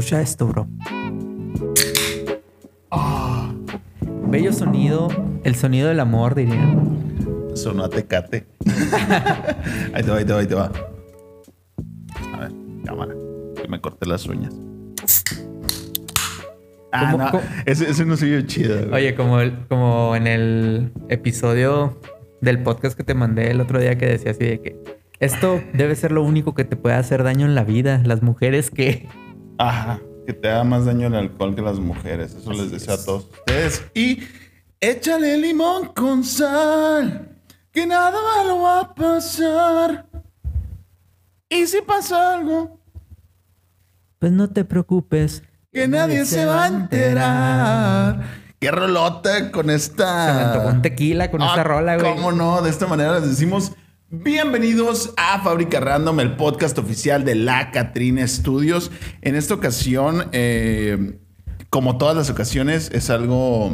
escucha esto, bro. Bello sonido, el sonido del amor, dirían. Sonó a tecate. ahí te va, ahí te va, ahí te va. A ver, cámara. Que me corté las uñas. Ah, ¿Cómo- no. cómo? Ese, ese no se vio chido. güey. Oye, como, el- como en el episodio del podcast que te mandé el otro día que decía así de que esto debe ser lo único que te puede hacer daño en la vida. Las mujeres que... Ajá. Que te haga más daño el alcohol que las mujeres. Eso les deseo a todos ustedes. Y échale limón con sal. Que nada malo va a pasar. Y si pasa algo, Pues no te preocupes. que nadie se va a enterar. Qué rolota con esta. Se me antojó un tequila con Ah, esta rola, güey. ¿Cómo no? De esta manera les decimos bienvenidos a Fábrica Random, el podcast oficial de la Catrina Studios. En esta ocasión, eh, como todas las ocasiones, es algo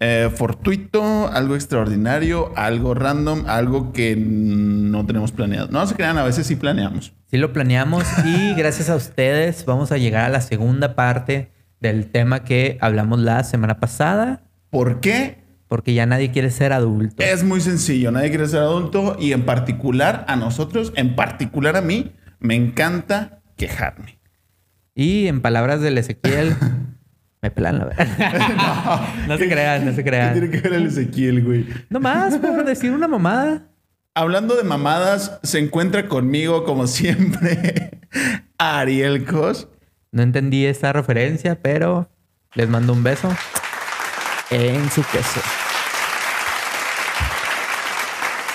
eh, fortuito, algo extraordinario, algo random, algo que no tenemos planeado. No se crean, a veces sí planeamos. Sí lo planeamos y gracias a ustedes vamos a llegar a la segunda parte del tema que hablamos la semana pasada, ¿Por qué? Porque ya nadie quiere ser adulto. Es muy sencillo, nadie quiere ser adulto y en particular a nosotros, en particular a mí, me encanta quejarme. Y en palabras del Ezequiel, me pelan la verdad. no, se crean, no se ¿Qué tiene crean. que ver el Ezequiel, güey? No más por decir una mamada. Hablando de mamadas, se encuentra conmigo, como siempre, Ariel Cos. No entendí esta referencia, pero les mando un beso en su queso.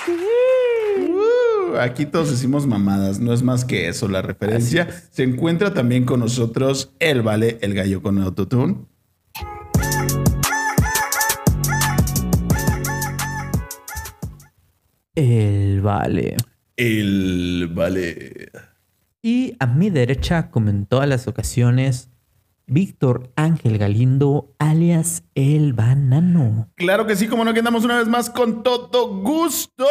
Uh, aquí todos decimos mamadas, no es más que eso la referencia. Se encuentra también con nosotros el Vale, el gallo con autotune. El vale. El Vale. Y a mi derecha, como en todas las ocasiones, Víctor Ángel Galindo, alias El Banano. Claro que sí, como no, que andamos una vez más con todo gusto.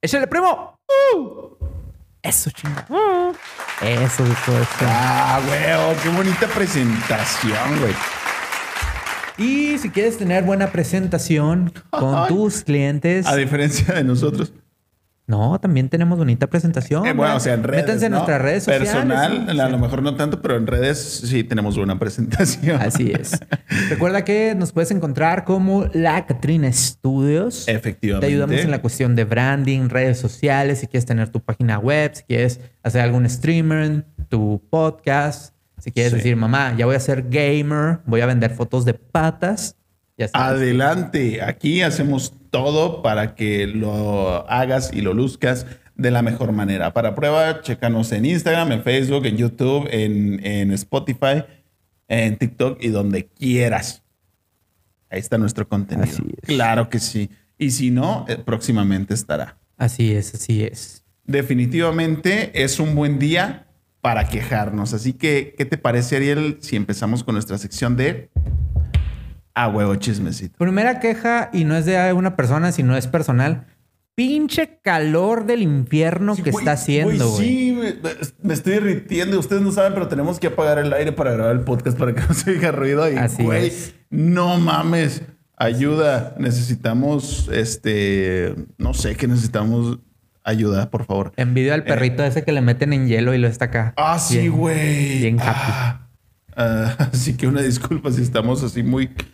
¡Échale, primo! ¡Uh! Eso, chingada. Eso, eso, eso. Ah, güey, qué bonita presentación, güey. Y si quieres tener buena presentación con tus clientes. A diferencia de nosotros. No, también tenemos bonita presentación. Eh, bueno, ¿verdad? o sea, en redes. Métanse en ¿no? nuestras redes sociales. Personal, sí, a lo mejor no tanto, pero en redes sí tenemos buena presentación. Así es. Recuerda que nos puedes encontrar como La Catrina Studios. Efectivamente. Te ayudamos en la cuestión de branding, redes sociales, si quieres tener tu página web, si quieres hacer algún streamer, tu podcast, si quieres Sí. decir, mamá, ya voy a ser gamer, voy a vender fotos de patas. Ya. Adelante. Aquí hacemos todo para que lo hagas y lo luzcas de la mejor manera. Para prueba, chécanos en Instagram, en Facebook, en YouTube, en, en Spotify, en TikTok y donde quieras. Ahí está nuestro contenido. Así es. Claro que sí. Y si no, eh, próximamente estará. Así es, así es. Definitivamente es un buen día para quejarnos. Así que, ¿qué te parece, Ariel, si empezamos con nuestra sección de A huevo chismecito? Primera queja, y no es de una persona, sino es personal. Pinche calor del infierno Sí, que güey, está haciendo, güey. Sí, me, me estoy irritiendo. Ustedes no saben, pero tenemos que apagar el aire para grabar el podcast para que no se oiga ruido. Y, Así güey, es. no mames. Ayuda. Necesitamos, este, no sé qué necesitamos. Ayuda, por favor. Envidio al perrito ese que le meten en hielo y lo está acá. Eh. Ah, sí, güey. bien happy. Ah, ah, así que una disculpa si estamos así muy ah,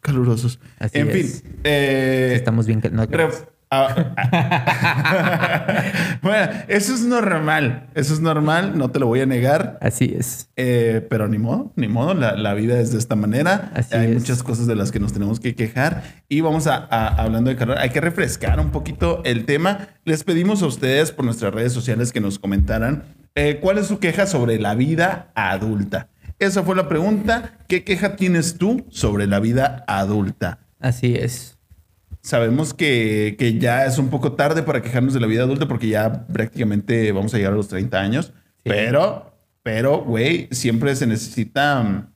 calurosos. Así en es. fin. eh, Estamos bien no. Ah, ah. bueno, eso es normal. Eso es normal, no te lo voy a negar. Así es. Eh, pero ni modo, ni modo, la, la vida es de esta manera. Así hay es. muchas cosas de las que nos tenemos que quejar. Y vamos a, a- hablando de calor, hay que refrescar un poquito el tema. Les pedimos a ustedes por nuestras redes sociales que nos comentaran eh, cuál es su queja sobre la vida adulta. Esa fue la pregunta. ¿Qué queja tienes tú sobre la vida adulta? Así es. Sabemos que, que ya es un poco tarde para quejarnos de la vida adulta porque ya prácticamente vamos a llegar a los 30 años. Sí. Pero, pero, güey, siempre se necesita um,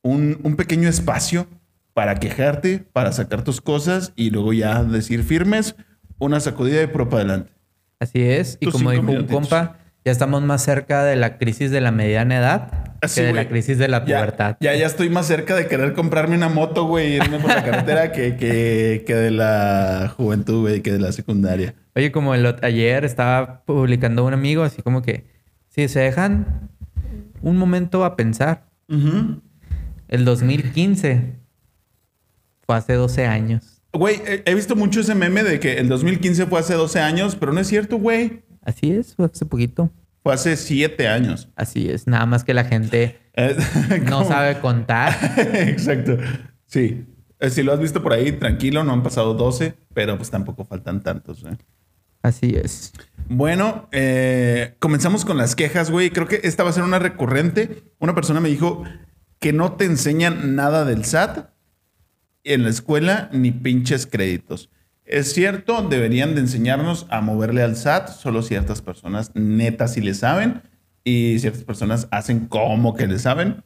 un, un pequeño espacio para quejarte, para sacar tus cosas y luego ya decir firmes, una sacudida y pro para adelante. Así es. Y Tus como dijo un compa, ya estamos más cerca de la crisis de la mediana edad Así, que de güey. la crisis de la pubertad. ya, ya estoy más cerca de querer comprarme una moto, güey, y irme por la carretera que, que, que de la juventud, güey, que de la secundaria. Oye, como el, ayer estaba publicando un amigo, así como que si se dejan un momento a pensar, el 2015 fue hace 12 años. Güey, he, he visto mucho ese meme de que el 2015 fue hace 12 años, pero no es cierto, güey. Así es, fue hace poquito. Fue hace 7 años. Así es, nada más que la gente no sabe contar. Exacto. Sí. Eh, Si lo has visto por ahí, tranquilo, no han pasado 12, pero pues tampoco faltan tantos. ¿eh? Así es. Bueno, eh, comenzamos con las quejas, güey. Creo que esta va a ser una recurrente. Una persona me dijo que no te enseñan nada del SAT en la escuela ni pinches créditos. Es cierto, deberían de enseñarnos a moverle al SAT. Solo ciertas personas netas sí le saben y ciertas personas hacen como que le saben.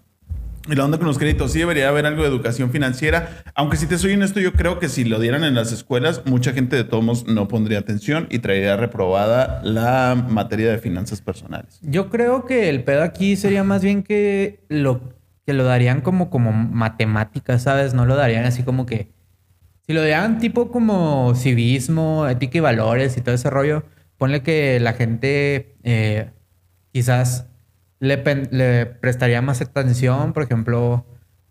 Y la onda con los créditos, sí debería haber algo de educación financiera. Aunque si te soy honesto, yo creo que si lo dieran en las escuelas, mucha gente de todos modos no pondría atención y traería reprobada la materia de finanzas personales. Yo creo que el pedo aquí sería más bien que lo, que lo darían como, como matemáticas, ¿sabes? No lo darían así como que... Si lo dieran tipo como civismo, ética y valores y todo ese rollo, ponle que la gente eh, quizás le, prestaría más atención, por ejemplo,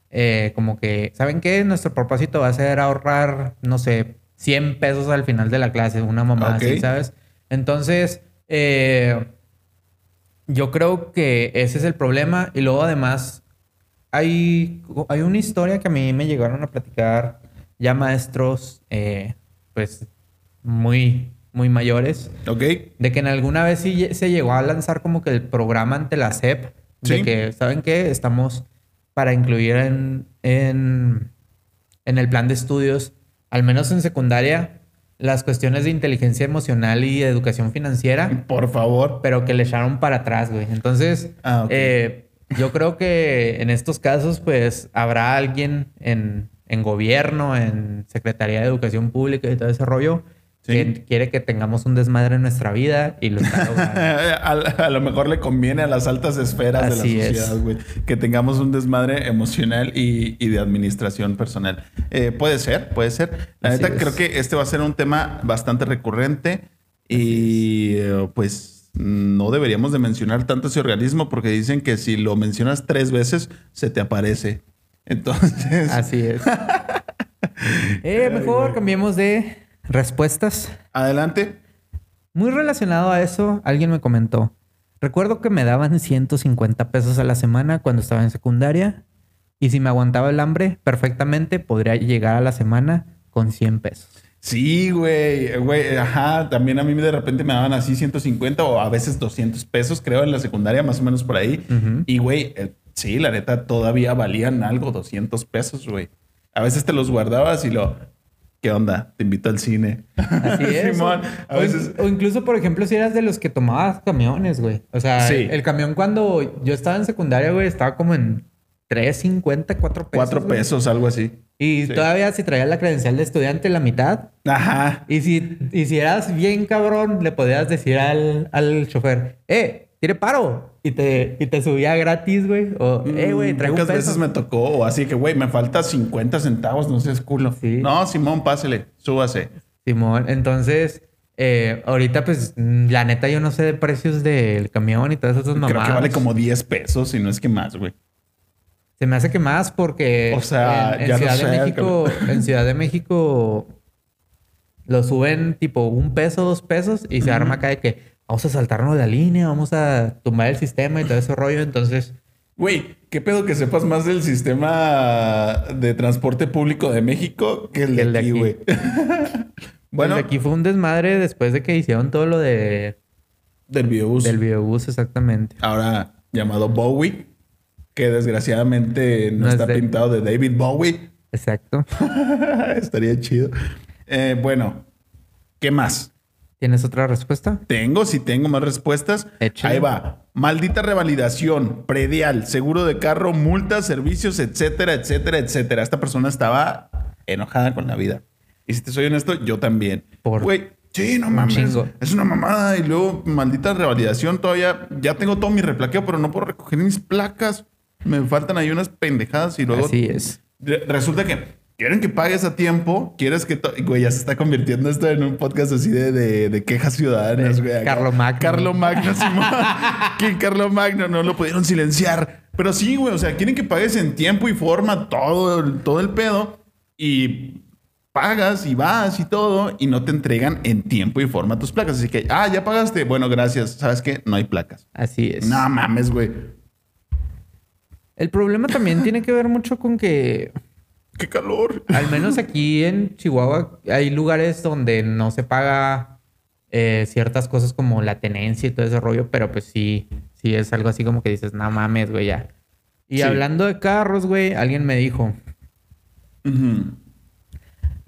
eh, como que, ¿saben qué? Nuestro propósito va a ser ahorrar, no sé, 100 pesos al final de la clase, una mamá Ok. así, ¿sabes? Entonces, eh, yo creo que ese es el problema. Y luego además hay, hay una historia que a mí me llegaron a platicar ya maestros, eh, pues muy, muy mayores, ¿Ok? de que en alguna vez sí se llegó a lanzar como que el programa ante la SEP, de Sí. que, ¿saben qué? Estamos para incluir en, en, en el plan de estudios, al menos en secundaria, las cuestiones de inteligencia emocional y educación financiera Por favor. pero que le echaron para atrás, güey. Entonces, Ah, eh, yo creo que en estos casos, pues, habrá alguien en, en gobierno, en Secretaría de Educación Pública y todo ese rollo, Sí. que quiere que tengamos un desmadre en nuestra vida y lo está logrando. a, a lo mejor le conviene a las altas esferas Así de la sociedad, güey, que tengamos un desmadre emocional y, y de administración personal. Eh, puede ser, puede ser. La Así neta, es. creo que este va a ser un tema bastante recurrente y eh, pues no deberíamos de mencionar tanto ese organismo porque dicen que si lo mencionas tres veces se te aparece. Entonces, Así es. Eh, mejor cambiemos de respuestas. adelante. Muy relacionado a eso, alguien me comentó. Recuerdo que me daban 150 pesos a la semana cuando estaba en secundaria y si me aguantaba el hambre perfectamente podría llegar a la semana con 100 pesos. Sí, güey, güey, ajá, también a mí de repente me daban así 150 o a veces 200 pesos, creo, en la secundaria, más o menos por ahí. Y, güey, eh, sí, la neta, todavía valían algo, 200 pesos, güey. A veces te los guardabas y lo, ¿qué onda? Te invito al cine. Así es. Simón, o, a veces... o incluso, por ejemplo, si eras de los que tomabas camiones, güey. O sea, Sí. el, el camión cuando yo estaba en secundaria, güey, estaba como en 3.50, 4 pesos. Cuatro güey. pesos, algo así. Y Sí. todavía si traías la credencial de estudiante, la mitad. Ajá. Y si, y si eras bien cabrón, le podías decir al, al chofer, eh, tiene paro. Y te, y te subía gratis, güey. O, eh, güey, Mm, traigo un Pocas peso. veces me tocó, o así que, güey, me falta 50 centavos, no seas culo. Sí. No, Simón, pásele, súbase. Simón, entonces, eh, ahorita, pues, mm, la neta, yo no sé de precios del camión y todas esas mamadas. Creo que vale como 10 pesos, si no es que más, güey. Se me hace que más porque O sea, en, en ya no Ciudad sé, de México, en Ciudad de México lo suben tipo un peso, dos pesos y se arma acá de que vamos a saltarnos la línea, vamos a tumbar el sistema y todo ese rollo. Entonces, Güey, qué pedo que sepas más del sistema de transporte público de México que el de, el de aquí, güey. bueno, aquí fue un desmadre después de que hicieron todo lo de del biobús. del videobús exactamente. Ahora llamado Bowie, que desgraciadamente no, No es está de- pintado de David Bowie. Exacto. Estaría chido. Eh, bueno, ¿qué más? ¿Tienes otra respuesta? Tengo, si tengo más respuestas. Échale. Ahí va. Maldita revalidación, predial, seguro de carro, multas, servicios, etcétera, etcétera, etcétera. Esta persona estaba enojada con la vida. Y si te soy honesto, yo también. ¿Por Güey, Sí, no mames. Es una mamada. Y luego, maldita revalidación. Todavía ya tengo todo mi replaqueo, pero no puedo recoger mis placas. Me faltan ahí unas pendejadas y luego. Así es. Resulta que quieren que pagues a tiempo. Quieres que. Güey, ya se está convirtiendo esto en un podcast así de, de, quejas ciudadanas, güey. Carlo Magno. Carlo Magno, ¿Quién Carlo Magno? No lo pudieron silenciar. Pero sí, güey. O sea, quieren que pagues en tiempo y forma todo, todo el pedo. Y pagas y vas y todo y no te entregan en tiempo y forma tus placas. Así que, ah, ya pagaste. Bueno, gracias. ¿Sabes qué? No hay placas. Así es. No mames, güey. El problema también tiene que ver mucho con que... ¡Qué calor! Al menos aquí en Chihuahua hay lugares donde no se paga eh, ciertas cosas como la tenencia y todo ese rollo, pero pues sí, sí es algo así como que dices, no mames, güey, ya. Y hablando de carros, güey, alguien me dijo,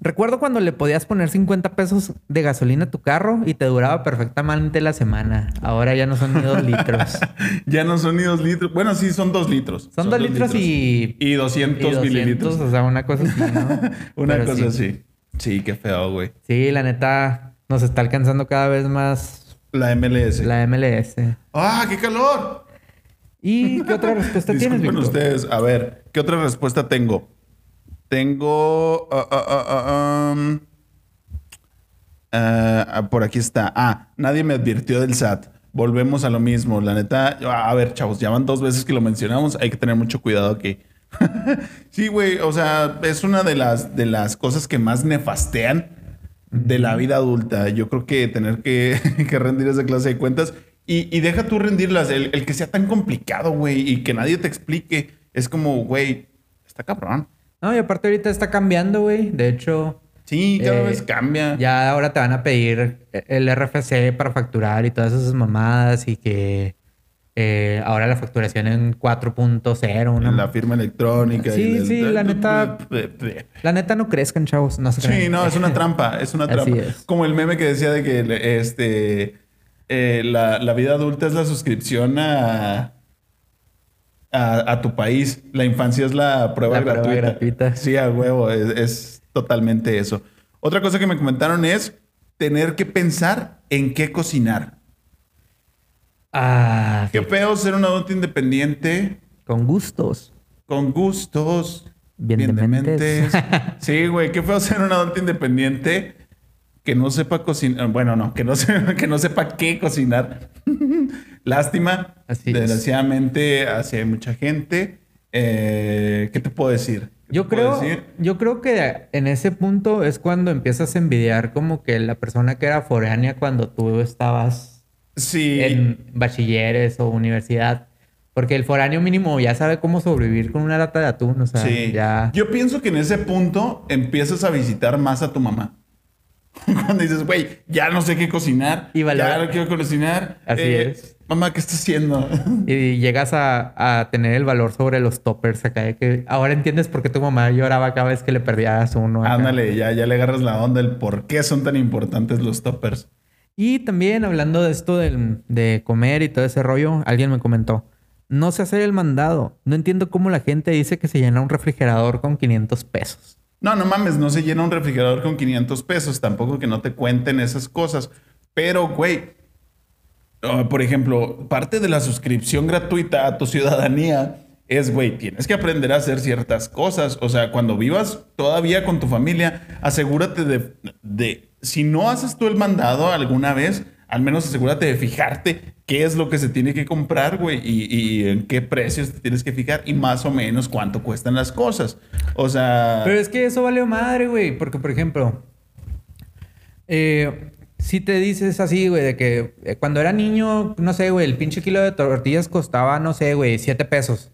Recuerdo cuando le podías poner 50 pesos de gasolina a tu carro y te duraba perfectamente la semana. Ahora ya no son ni dos litros. ya no son ni dos litros. Bueno, sí, son dos litros. Son, dos, litros, y... Y 200, mililitros. O sea, una cosa así, ¿no? una cosa así. Sí, qué feo, güey. Sí, la neta nos está alcanzando cada vez más... La MLS. La MLS. ¡Ah, qué calor! ¿Y qué otra respuesta tienes, Víctor? ustedes. A ver, ¿qué otra respuesta tengo? Tengo. Ah, ah, ah, por aquí está. Ah, nadie me advirtió del SAT. Volvemos a lo mismo. La neta, a ver, chavos, ya van dos veces que lo mencionamos. Hay que tener mucho cuidado aquí. sí, güey. O sea, es una de las, de las cosas que más nefastean de la vida adulta. Yo creo que tener que, rendir esa clase de cuentas. Y, deja tú rendirlas. El, el que sea tan complicado, güey, y que nadie te explique. Es como, güey, está cabrón. No, y aparte ahorita está cambiando, güey. De hecho... Sí, cada vez eh, cambia. Ya ahora te van a pedir el RFC para facturar y todas esas mamadas y que... Eh, ahora la facturación en 4.0. Una... La firma electrónica. Sí, sí, la neta. la neta no crezcan, chavos. No sí, no, es una trampa. Es una trampa. Como el meme que decía de que este, eh, la, la, vida adulta es la suscripción a, a, tu país. La infancia es la prueba, gratuita. Sí, a huevo, es, totalmente eso. Otra cosa que me comentaron es tener que pensar en qué cocinar. Ah, qué feo ser un adulto independiente. Con gustos. Con gustos. Bien, bien Sí, güey, qué feo ser un adulto independiente que no sepa cocinar. Bueno, no, que no, que no sepa qué cocinar. Lástima. Así Desgraciadamente, así hay mucha gente. Eh, ¿Qué te puedo decir? Yo creo, yo creo que en ese punto es cuando empiezas a envidiar como que la persona que era foránea cuando tú estabas en bachilleres o universidad. Porque el foráneo mínimo ya sabe cómo sobrevivir con una lata de atún. O sea, ya... Yo pienso que en ese punto empiezas a visitar más a tu mamá. Cuando dices, güey, ya no sé qué cocinar. Y Ya no quiero cocinar. Así eh, es. Mamá, ¿qué estás haciendo? y llegas a, tener el valor sobre los toppers acá. que ahora entiendes por qué tu mamá lloraba cada vez que le perdías uno. Ándale, ya, ya le agarras la onda el por qué son tan importantes los toppers. Y también hablando de esto de comer y todo ese rollo, alguien me comentó. No sé hacer el mandado. No entiendo cómo la gente dice que se llena un refrigerador con 500 pesos. No, no mames, no se llena un refrigerador con 500 pesos. Tampoco que no te cuenten esas cosas. Pero, güey, ah, por ejemplo, parte de la suscripción gratuita a tu ciudadanía es, güey, tienes que aprender a hacer ciertas cosas. O sea, cuando vivas todavía con tu familia, asegúrate de, de si no haces tú el mandado alguna vez, al menos asegúrate de fijarte qué es lo que se tiene que comprar, güey, y, en qué precios te tienes que fijar y más o menos cuánto cuestan las cosas. O sea... Pero es que eso vale madre, güey, porque, por ejemplo, eh, si te dices así, güey, de que eh, cuando era niño, no sé, güey, el pinche kilo de tortillas costaba, no sé, güey, 7 pesos.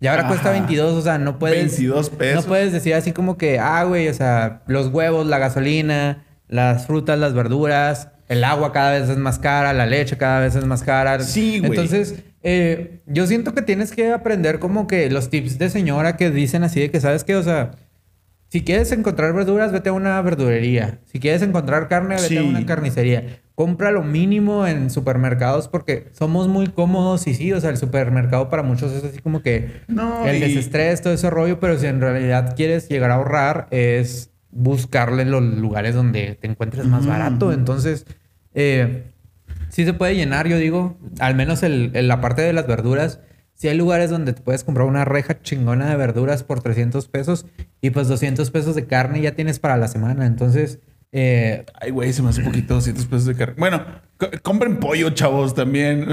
Y ahora cuesta 22, o sea, no puedes... 22 pesos. No puedes decir así como que, ah, güey, o sea, los huevos, la gasolina, las frutas, las verduras el agua cada vez es más cara, la leche cada vez es más cara. Sí, güey. Entonces, eh, yo siento que tienes que aprender como que los tips de señora que dicen así de que, ¿sabes qué? O sea, si quieres encontrar verduras, vete a una verdurería. Si quieres encontrar carne, vete a una carnicería. Compra lo mínimo en supermercados porque somos muy cómodos y sí, o sea, el supermercado para muchos es así como que no, el desestrés, todo ese rollo, pero si en realidad quieres llegar a ahorrar, es buscarle los lugares donde te encuentres más barato. Entonces, eh, sí se puede llenar, yo digo, al menos el, la parte de las verduras. Si hay lugares donde te puedes comprar una reja chingona de verduras por 300 pesos y pues 200 pesos de carne ya tienes para la semana. Entonces, eh, Ay, güey, se me hace poquito 200 pesos de carne. Bueno, compren pollo, chavos, también.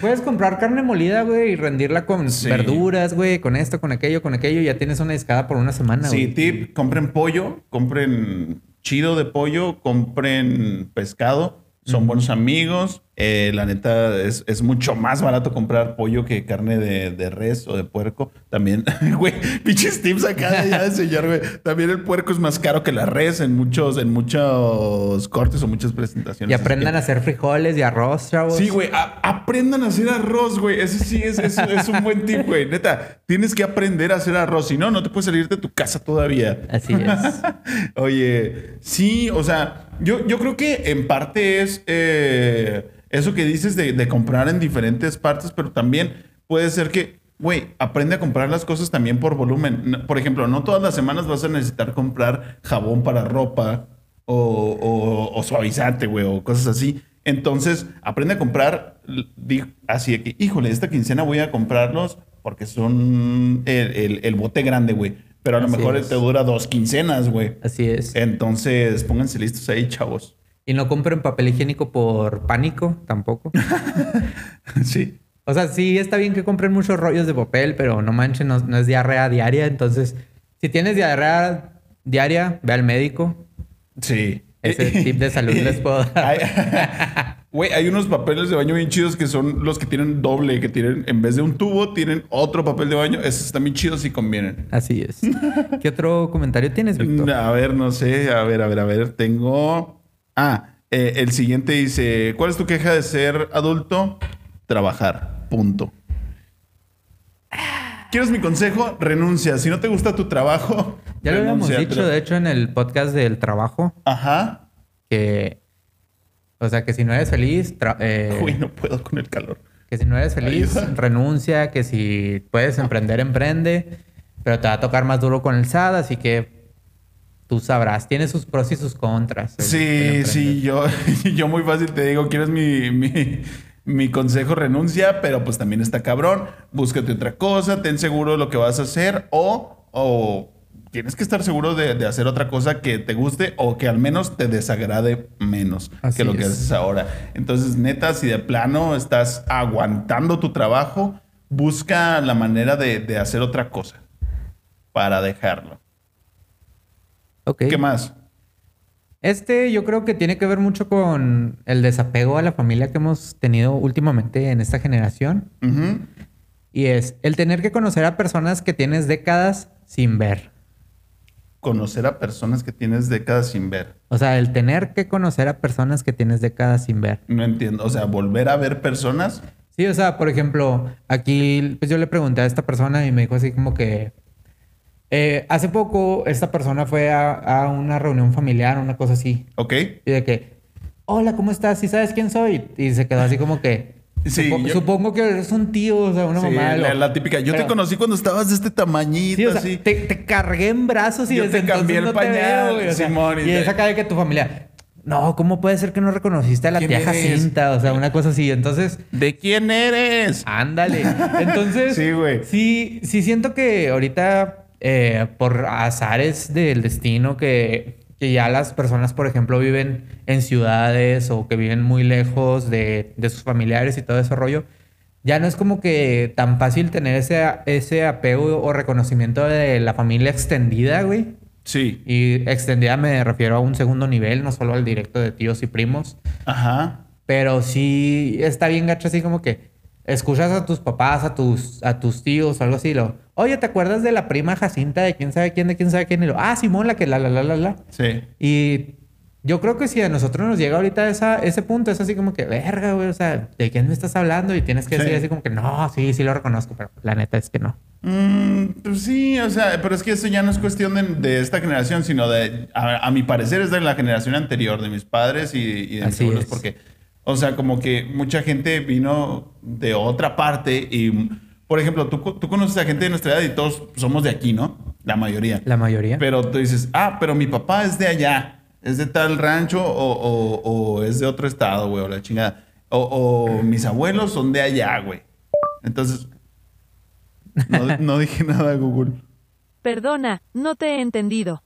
Puedes comprar carne molida, güey, y rendirla con verduras, güey, con esto, con aquello, con aquello. Ya tienes una escada por una semana, Sí, tip, compren pollo, compren chido de pollo, compren pescado son buenos amigos. Eh, la neta, es, mucho más barato comprar pollo que carne de, res o de puerco. También, güey, pinches tips acá de, ya güey. También el puerco es más caro que la res en muchos, en muchos cortes o muchas presentaciones. Y aprendan a hacer frijoles y arroz, chavos. Sí, güey, aprendan a hacer arroz, güey. Ese sí es, es, es un buen tip, güey. Neta, tienes que aprender a hacer arroz. Si no, no te puedes salir de tu casa todavía. Así es. Oye, sí, o sea yo, yo creo que en parte es eh, eso que dices de, comprar en diferentes partes, pero también puede ser que, güey, aprende a comprar las cosas también por volumen. Por ejemplo, no todas las semanas vas a necesitar comprar jabón para ropa o, o, suavizante, güey, o cosas así. Entonces, aprende a comprar así de que, híjole, esta quincena voy a comprarlos porque son el, el bote grande, güey pero a lo mejor te dura dos quincenas, güey. Así es. Entonces, pónganse listos ahí, chavos. Y no compren papel higiénico por pánico tampoco. sí. O sea, sí está bien que compren muchos rollos de papel, pero no manchen, no, es diarrea diaria. Entonces, si tienes diarrea diaria, ve al médico. Sí. Ese tip de salud les puedo dar. Güey, hay unos papeles de baño bien chidos que son los que tienen doble, que tienen, en vez de un tubo, tienen otro papel de baño. Esos están bien chidos y convienen. Así es. ¿Qué otro comentario tienes, Víctor? A ver, no sé. A ver, a ver, a ver. Tengo. Ah, eh, el siguiente dice: ¿Cuál es tu queja de ser adulto? Trabajar. Punto. ¿Quieres mi consejo? Renuncia. Si no te gusta tu trabajo. Ya lo habíamos dicho, de hecho, en el podcast del trabajo. Ajá. Que o sea, que si no eres feliz... Eh, Uy, no puedo con el calor. Que si no eres feliz, renuncia. Que si puedes emprender, emprende. Pero te va a tocar más duro con el SAD, así que tú sabrás. Tiene sus pros y sus contras. sí, sí. Yo, yo muy fácil te digo, ¿quieres mi, mi, mi consejo? Renuncia, pero pues también está cabrón. Búscate otra cosa, ten seguro lo que vas a hacer o... o tienes que estar seguro de, hacer otra cosa que te guste o que al menos te desagrade menos que lo que haces ahora. Entonces, neta, si de plano estás aguantando tu trabajo, busca la manera de, hacer otra cosa para dejarlo. Ok. ¿Qué más? Este yo creo que tiene que ver mucho con el desapego a la familia que hemos tenido últimamente en esta generación. Y es el tener que conocer a personas que tienes décadas sin ver conocer a personas que tienes décadas sin ver. O sea, el tener que conocer a personas que tienes décadas sin ver. No entiendo. O sea, volver a ver personas. Sí, o sea, por ejemplo, aquí pues yo le pregunté a esta persona y me dijo así como que eh, hace poco esta persona fue a, una reunión familiar, una cosa así. Ok. Y de que, hola, ¿cómo estás? ¿Sí sabes quién soy? Y se quedó así como que, supongo que eres un tío, o sea, una mamá. La, típica. Yo te conocí cuando estabas de este tamañito, así. Te, cargué en brazos y Yo te cambié el pañal, y, es acá de que tu familia. No, ¿cómo puede ser que no reconociste a la tía Jacinta? O sea, una cosa así. Entonces. ¿De quién eres? Ándale. Entonces. sí, güey. Sí, sí siento que ahorita, eh, por azares del destino, que que ya las personas, por ejemplo, viven en ciudades o que viven muy lejos de, sus familiares y todo ese rollo, ya no es como que tan fácil tener ese, ese apego o reconocimiento de la familia extendida, güey. Sí. Y extendida me refiero a un segundo nivel, no solo al directo de tíos y primos. Ajá. Pero sí está bien gacho así como que escuchas a tus papás, a tus, a tus tíos o algo así, lo, oye, ¿te acuerdas de la prima Jacinta de quién sabe quién, de quién sabe quién? Y lo, ah, Simón, la que la, la, la, la, la. Sí. Y yo creo que si a nosotros nos llega ahorita esa, ese punto, es así como que, verga, güey, o sea, ¿de quién me estás hablando? Y tienes que decir así como que, no, sí, sí lo reconozco, pero la neta es que no. Mm, pues sí, o sea, pero es que eso ya no es cuestión de, esta generación, sino de, a, mi parecer, es de la generación anterior, de mis padres y, de mis abuelos, porque o sea, como que mucha gente vino de otra parte y, por ejemplo, tú, tú conoces a gente de nuestra edad y todos somos de aquí, ¿no? La mayoría. La mayoría. Pero tú dices, ah, pero mi papá es de allá, es de tal rancho o, o- o es de otro estado, güey, o la chingada. O, o mis abuelos son de allá, güey. Entonces, no, no dije nada, Google. Perdona, no te he entendido.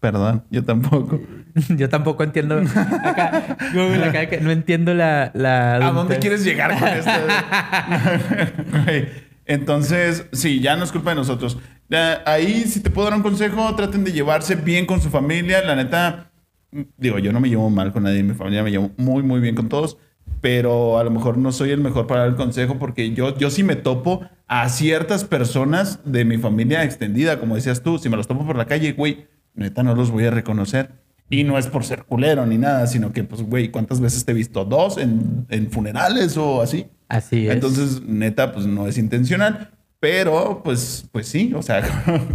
Perdón, yo tampoco. Yo tampoco entiendo. Acá, Google, acá de que no entiendo la. la ¿A dónde quieres llegar con esto? Entonces, sí, ya no es culpa de nosotros. Ahí, si te puedo dar un consejo, traten de llevarse bien con su familia. La neta, digo, yo no me llevo mal con nadie en mi familia, me llevo muy, muy bien con todos. Pero a lo mejor no soy el mejor para dar el consejo porque yo, yo sí me topo a ciertas personas de mi familia extendida, como decías tú, si me los topo por la calle, güey, neta no los voy a reconocer. Y no es por ser culero ni nada, sino que, pues, güey, ¿cuántas veces te he visto? ¿Dos en, en funerales o así? Así es. Entonces, neta, pues no es intencional. Pero, pues, pues sí, o sea.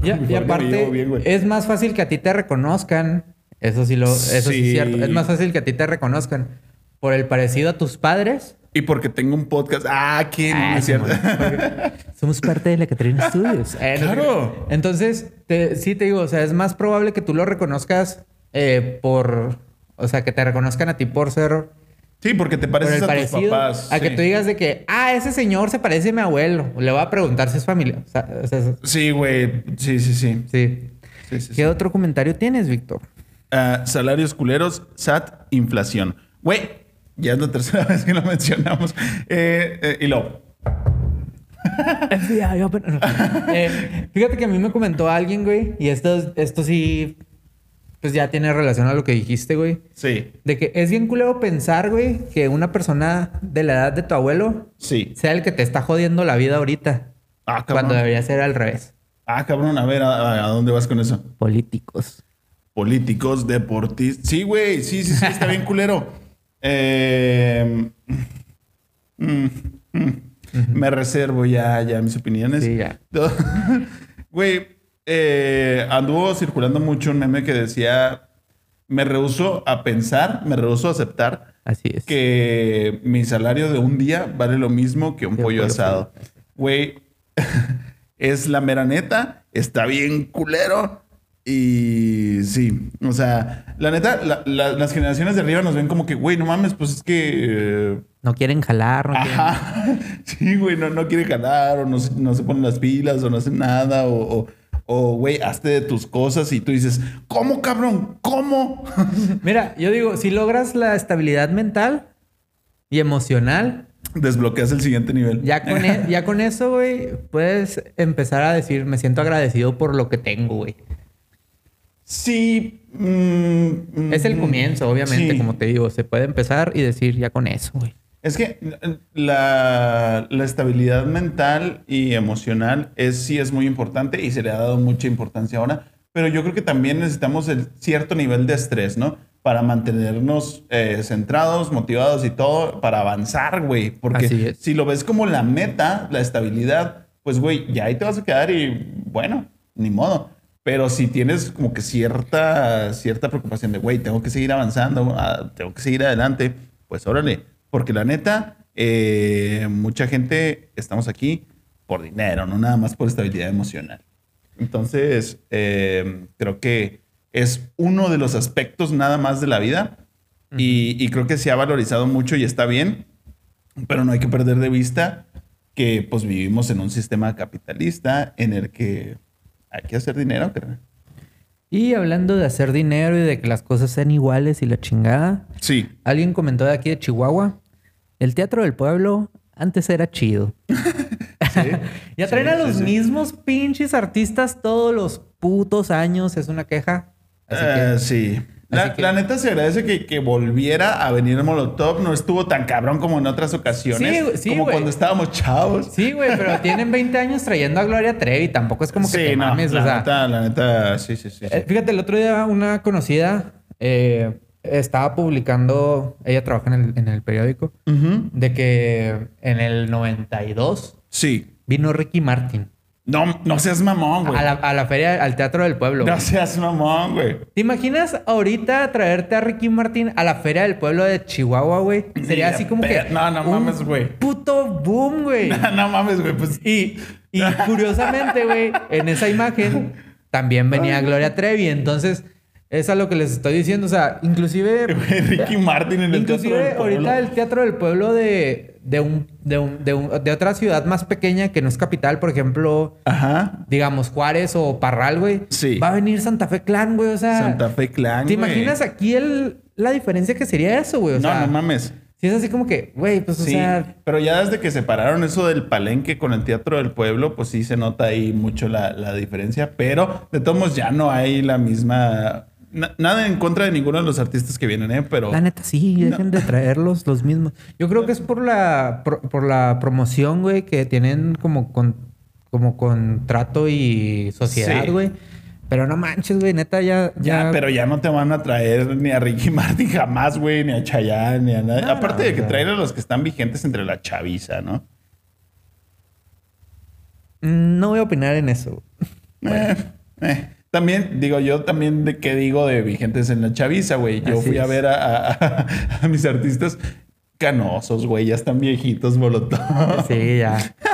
Ya- y aparte, bien, es más fácil que a ti te reconozcan. Eso sí, lo, eso sí. Sí. es cierto. Es más fácil que a ti te reconozcan por el parecido a tus padres. Y porque tengo un podcast. Ah, ¿quién? No Ah, es cierto. Somos parte de la Catrina Studios. Eh, Claro. Entonces, te- sí te digo, o sea, es más probable que tú lo reconozcas eh, por. O sea, que te reconozcan a ti por ser. Sí, porque te Por pareces el a tus papás. a que tú digas de que, ah, ese señor se parece a mi abuelo. Le voy a preguntar si es familia. O sea, o sea, Sí, güey. Sí, sí, sí. sí. Sí, sí, sí. ¿Qué otro comentario tienes, Víctor? Ah, salarios culeros, SAT, inflación. Güey, ya es la tercera vez que lo mencionamos. Eh, eh, y lo. FBI, open- no. Eh, fíjate que a mí me comentó alguien, güey, y esto, esto sí, pues ya tiene relación a lo que dijiste, güey. Sí, De que es bien culero pensar, güey, que una persona de la edad de tu abuelo sí. sea el que te está jodiendo la vida ahorita. Ah, cabrón. Cuando debería ser al revés. Ah, cabrón, a ver, ¿a, a dónde vas con eso? Políticos. Políticos, deportistas. Sí, güey, sí, sí, sí, está bien culero. Eh, mm, mm, Me reservo ya, ya mis opiniones. Sí, ya. Güey, eh, anduvo circulando mucho un meme que decía: Me rehuso a pensar, me rehuso a aceptar Así es. que mi salario de un día vale lo mismo que un Que un pollo pollo asado. Güey, es la mera neta, está bien culero. Y sí, o sea, la neta, la- la- las generaciones de arriba nos ven como que, güey, no mames, pues es que... eh, No quieren jalar, no quieren- Ajá. Sí, güey, no, no quiere jalar o no, se- no se ponen las pilas o no hacen nada o, o, o, güey, hazte de tus cosas y tú dices, ¿cómo, cabrón? ¿Cómo? Mira, yo digo, si logras la estabilidad mental y emocional, Desbloqueas el siguiente nivel. Ya con, e- ya con eso, güey, puedes empezar a decir, me siento agradecido por lo que tengo, güey. Sí. mm, Es el mm, comienzo, obviamente, sí. como te digo. Se puede empezar y decir ya con eso, güey. Es que la, la estabilidad mental y emocional es, sí es muy importante y se le ha dado mucha importancia ahora, pero yo creo que también necesitamos el cierto nivel de estrés, ¿no? Para mantenernos eh, centrados, motivados y todo, para avanzar, güey. Porque si lo ves como la meta, la estabilidad, pues, güey, ya ahí te vas a quedar y, bueno, ni modo. Pero si tienes como que cierta, cierta preocupación de, güey, tengo que seguir avanzando, ah, tengo que seguir adelante, pues órale. Porque la neta, eh, mucha gente estamos aquí por dinero, no nada más por estabilidad emocional. Entonces, eh, creo que es uno de los aspectos nada más de la vida y, y creo que se ha valorizado mucho y está bien, pero no hay que perder de vista que pues vivimos en un sistema capitalista en el que hay que hacer dinero, carnal. Y hablando de hacer dinero y de que las cosas sean iguales y la chingada, Sí. alguien comentó de aquí de Chihuahua, el teatro del pueblo antes era chido. ya traen Sí, a los sí, sí. mismos pinches artistas todos los putos años, es una queja. Así que, sí. La, así que- la neta se agradece que, que volviera a venir Molotov. No estuvo tan cabrón como en otras ocasiones. Sí, sí, como cuando estábamos chavos. Sí, güey, pero tienen 20 años trayendo a Gloria Trevi. Tampoco es como que Sí, te no, mames, la o sea. neta, la neta, sí, sí, sí. Eh, Fíjate, el otro día una conocida eh, estaba publicando, ella trabaja en el, en el periódico, de que en el 92 Sí. vino Ricky Martin No, no seas mamón, güey. a la, a la feria, al Teatro del Pueblo. No güey. seas mamón, güey. ¿Te imaginas ahorita traerte a Ricky Martin a la Feria del Pueblo de Chihuahua, güey? Sería así como que... no, no mames, güey. Puto boom, güey. no mames, güey. Pues Y, y curiosamente, güey, en esa imagen también venía Gloria Trevi. Entonces, es a lo que les estoy diciendo. O sea, inclusive. Ricky Martin en el inclusive Teatro del Pueblo. ahorita el Teatro del Pueblo de, de, un, de, un- de, un- de otra ciudad más pequeña que no es capital, por ejemplo, Ajá. digamos Juárez o Parral, güey. Sí. Va a venir Santa Fe Clan, güey. O sea. Santa Fe Clan. ¿Te güey. imaginas aquí el, la diferencia que sería eso, güey? O No, sea, no mames. Si es así como que, güey, pues, o Sí, sea, pero ya desde que separaron eso del palenque con el teatro del pueblo, pues sí se nota ahí mucho la, la diferencia, pero de todos modos ya no hay la misma... na- nada en contra de ninguno de los artistas que vienen, ¿eh? Pero... la neta sí, dejen de traerlos los mismos. Yo creo que es por la, por, por la promoción, güey, que tienen como, con, como contrato y sociedad, Sí. güey. Pero no manches, güey, neta ya... Ya, pero ya no te van a traer ni a Ricky Martin jamás, güey, ni a Chayanne, ni a nadie. No, Aparte no, de que no. traen a los que están vigentes entre la chaviza, ¿no? Mm, No voy a opinar en eso. Eh, eh. También, digo, yo también de qué digo de vigentes en la chaviza, güey. Yo Así fui a ver a, a- a mis artistas canosos, güey. Ya están viejitos, molotov. Sí, ya.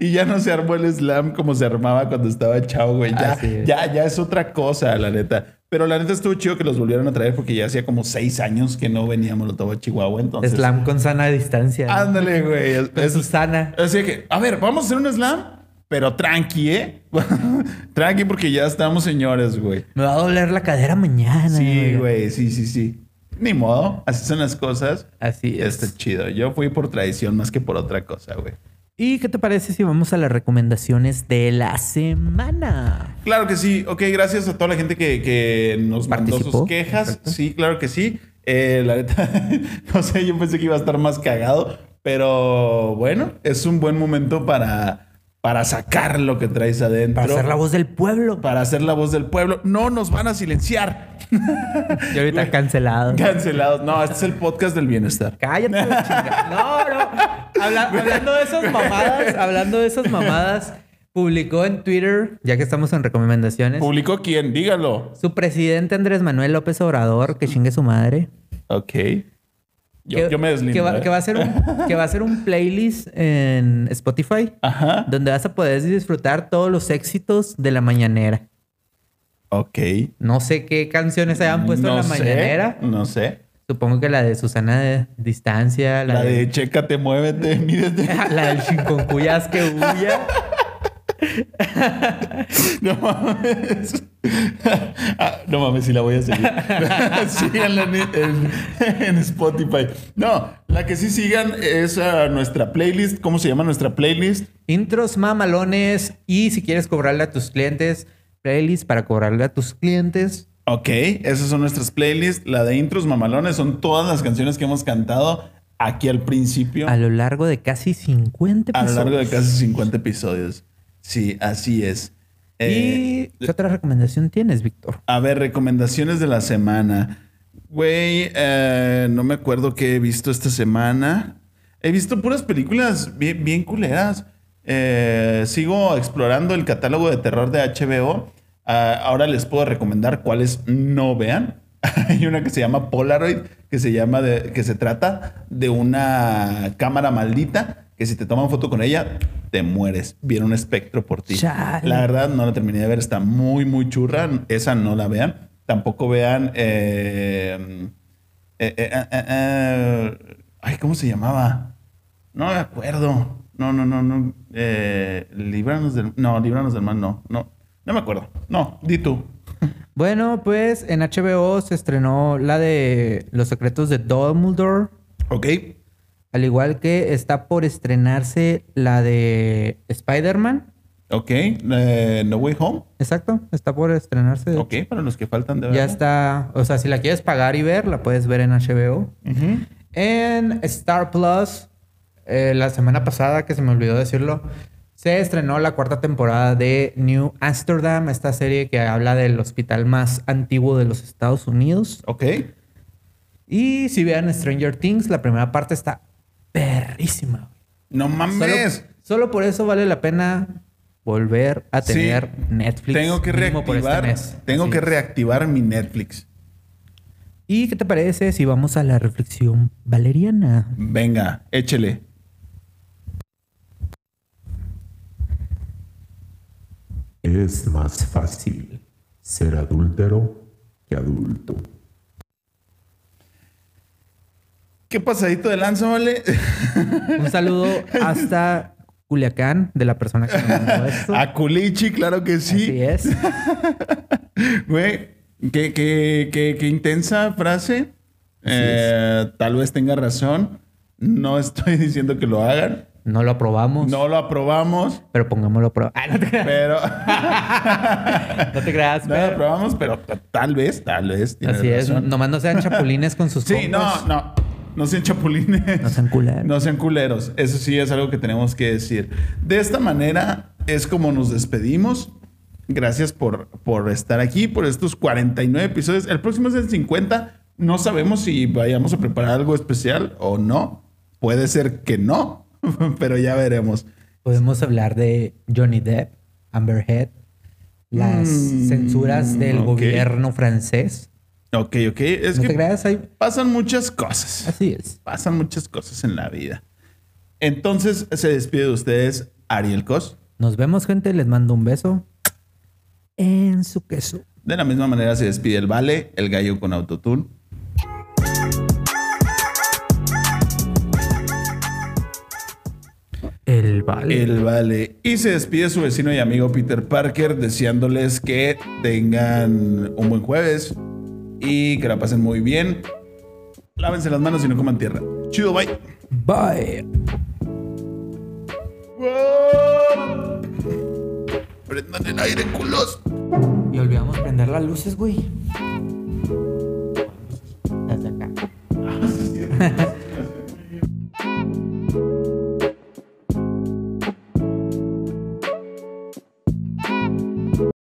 Y ya no se armó el slam como se armaba cuando estaba chavo, güey. Ya, ya, ya es otra cosa, la neta. Pero la neta estuvo chido que los volvieran a traer porque ya hacía como seis años que no venía Molotov a Chihuahua. Entonces, Slam con sana distancia. ¿no? ándale, güey. Es- Susana. Así que, a ver, vamos a hacer un slam, pero tranqui, ¿eh? tranqui porque ya estamos señores, güey. Me va a doler la cadera mañana. Sí, güey, sí, sí, sí. Ni modo, así son las cosas. Así es. Está chido. Yo fui por tradición más que por otra cosa, güey. ¿Y qué te parece si vamos a las recomendaciones de la semana? Claro que sí. Ok, gracias a toda la gente que, que nos mandó Participó. sus quejas. Sí, claro que sí. Eh, la neta, no sé, yo pensé que iba a estar más cagado, pero bueno, es un buen momento para, para sacar lo que traes adentro. Para ser la voz del pueblo. Para hacer la voz del pueblo. No nos van a silenciar. Y ahorita cancelado. Cancelados. No, este es el podcast del bienestar. Cállate, chinga. No, no. Habla- hablando de esas mamadas, hablando de esas mamadas, publicó en Twitter, ya que estamos en recomendaciones, ¿Publicó quién? Dígalo. su presidente Andrés Manuel López Obrador, que chingue su madre. Ok. Yo, que, yo me deslindo. que va, ¿eh? que va a hacer un, que va a hacer un playlist en Spotify Ajá. donde vas a poder disfrutar todos los éxitos de la mañanera. Ok. No sé qué canciones hayan puesto en la sé, mañanera. No sé. Supongo que la de Susana de Distancia, la, La de, de chécate, muévete, mídete. la del Chinconcuyas que huya. No mames. Ah, no mames, si la voy a seguir. Síganla en, en- en Spotify. No, la que sí sigan es nuestra playlist. ¿Cómo se llama nuestra playlist? Intros mamalones y si quieres cobrarle a tus clientes, playlist para cobrarle a tus clientes. Ok, esas son nuestras playlists. La de intros mamalones son todas las canciones que hemos cantado aquí al principio. A lo largo de casi 50 A lo episodios. largo de casi 50 episodios. Sí, así es. Eh, ¿Y qué otra recomendación tienes, Víctor? A ver, recomendaciones de la semana. Güey, eh, no me acuerdo qué he visto esta semana. He visto puras películas bien, bien culeras. Eh, sigo explorando el catálogo de terror de HBO. Ah, ahora les puedo recomendar cuáles no vean. Hay una que se llama Polaroid, que se llama de, que se trata de una cámara maldita que si te toman foto con ella te mueres. Viene un espectro por ti. Chale. La verdad no la terminé de ver, está muy muy churra. Esa no la vean. Tampoco vean. eh, eh, eh, ay, ¿cómo se llamaba? No me acuerdo. No, no, no, no. Líbranos del. No, líbranos del mal, no. No, no me acuerdo. No, di tú. Bueno, pues en HBO se estrenó la de Los secretos de Dumbledore. Ok. Al igual que está por estrenarse la de Spider-Man. Ok. Eh, no Way Home. Exacto, está por estrenarse. Ok, para los que faltan de Ya verla. está, o sea, si la quieres pagar y ver, la puedes ver en HBO. En Star Plus, eh, la semana pasada, que se me olvidó decirlo, se estrenó la cuarta temporada de New Amsterdam, esta serie que habla del hospital más antiguo de los Estados Unidos. Ok. Y si vean Stranger Things, la primera parte está perrísima. No güey. Solo, mames. solo por eso vale la pena volver a Sí. tener Netflix. Tengo que este reactivar. tengo Así que es. reactivar mi Netflix. ¿Y qué te parece si vamos a la reflexión valeriana? Venga, échele. Es más fácil ser adúltero que adulto. ¿Qué pasadito de lanza, vale? Un saludo hasta Culiacán de la persona que me mandó esto. A Culichi, claro que Así sí. es. Güey, qué, qué- qué- qué intensa frase. Eh, tal vez tenga razón. No estoy diciendo que lo hagan. No lo aprobamos, No lo aprobamos, pero pongámoslo a prueba. Ah, no te creas. pero... No te creas, no lo aprobamos, pero tal vez, tal vez. Así es. razón. Nomás no sean chapulines con sus Sí, no, no. No sean chapulines. No sean culeros. No sean culeros. Eso sí es algo que tenemos que decir. De esta manera es como nos despedimos. Gracias por, por estar aquí, por estos 49 episodios. El próximo es el 50. No sabemos si vayamos a preparar algo especial o no. Puede ser que no, pero ya veremos. Podemos hablar de Johnny Depp, Amber Heard, las Mm, censuras del gobierno francés. Ok, ok. Es no que te creas, ahí. pasan muchas cosas. Así es. Pasan muchas cosas en la vida. Entonces se despide de ustedes Ariel Cos. Nos vemos, gente. Les mando un beso en su queso. De la misma manera se despide el Vale, el gallo con autotune. El vale. El Vale. Y se despide su vecino y amigo Peter Parker, deseándoles que tengan un buen jueves y que la pasen muy bien. Lávense las manos y no coman tierra. Chido, bye. Bye. Prendan el aire, culos. Y olvidamos prender las luces, güey. Acá.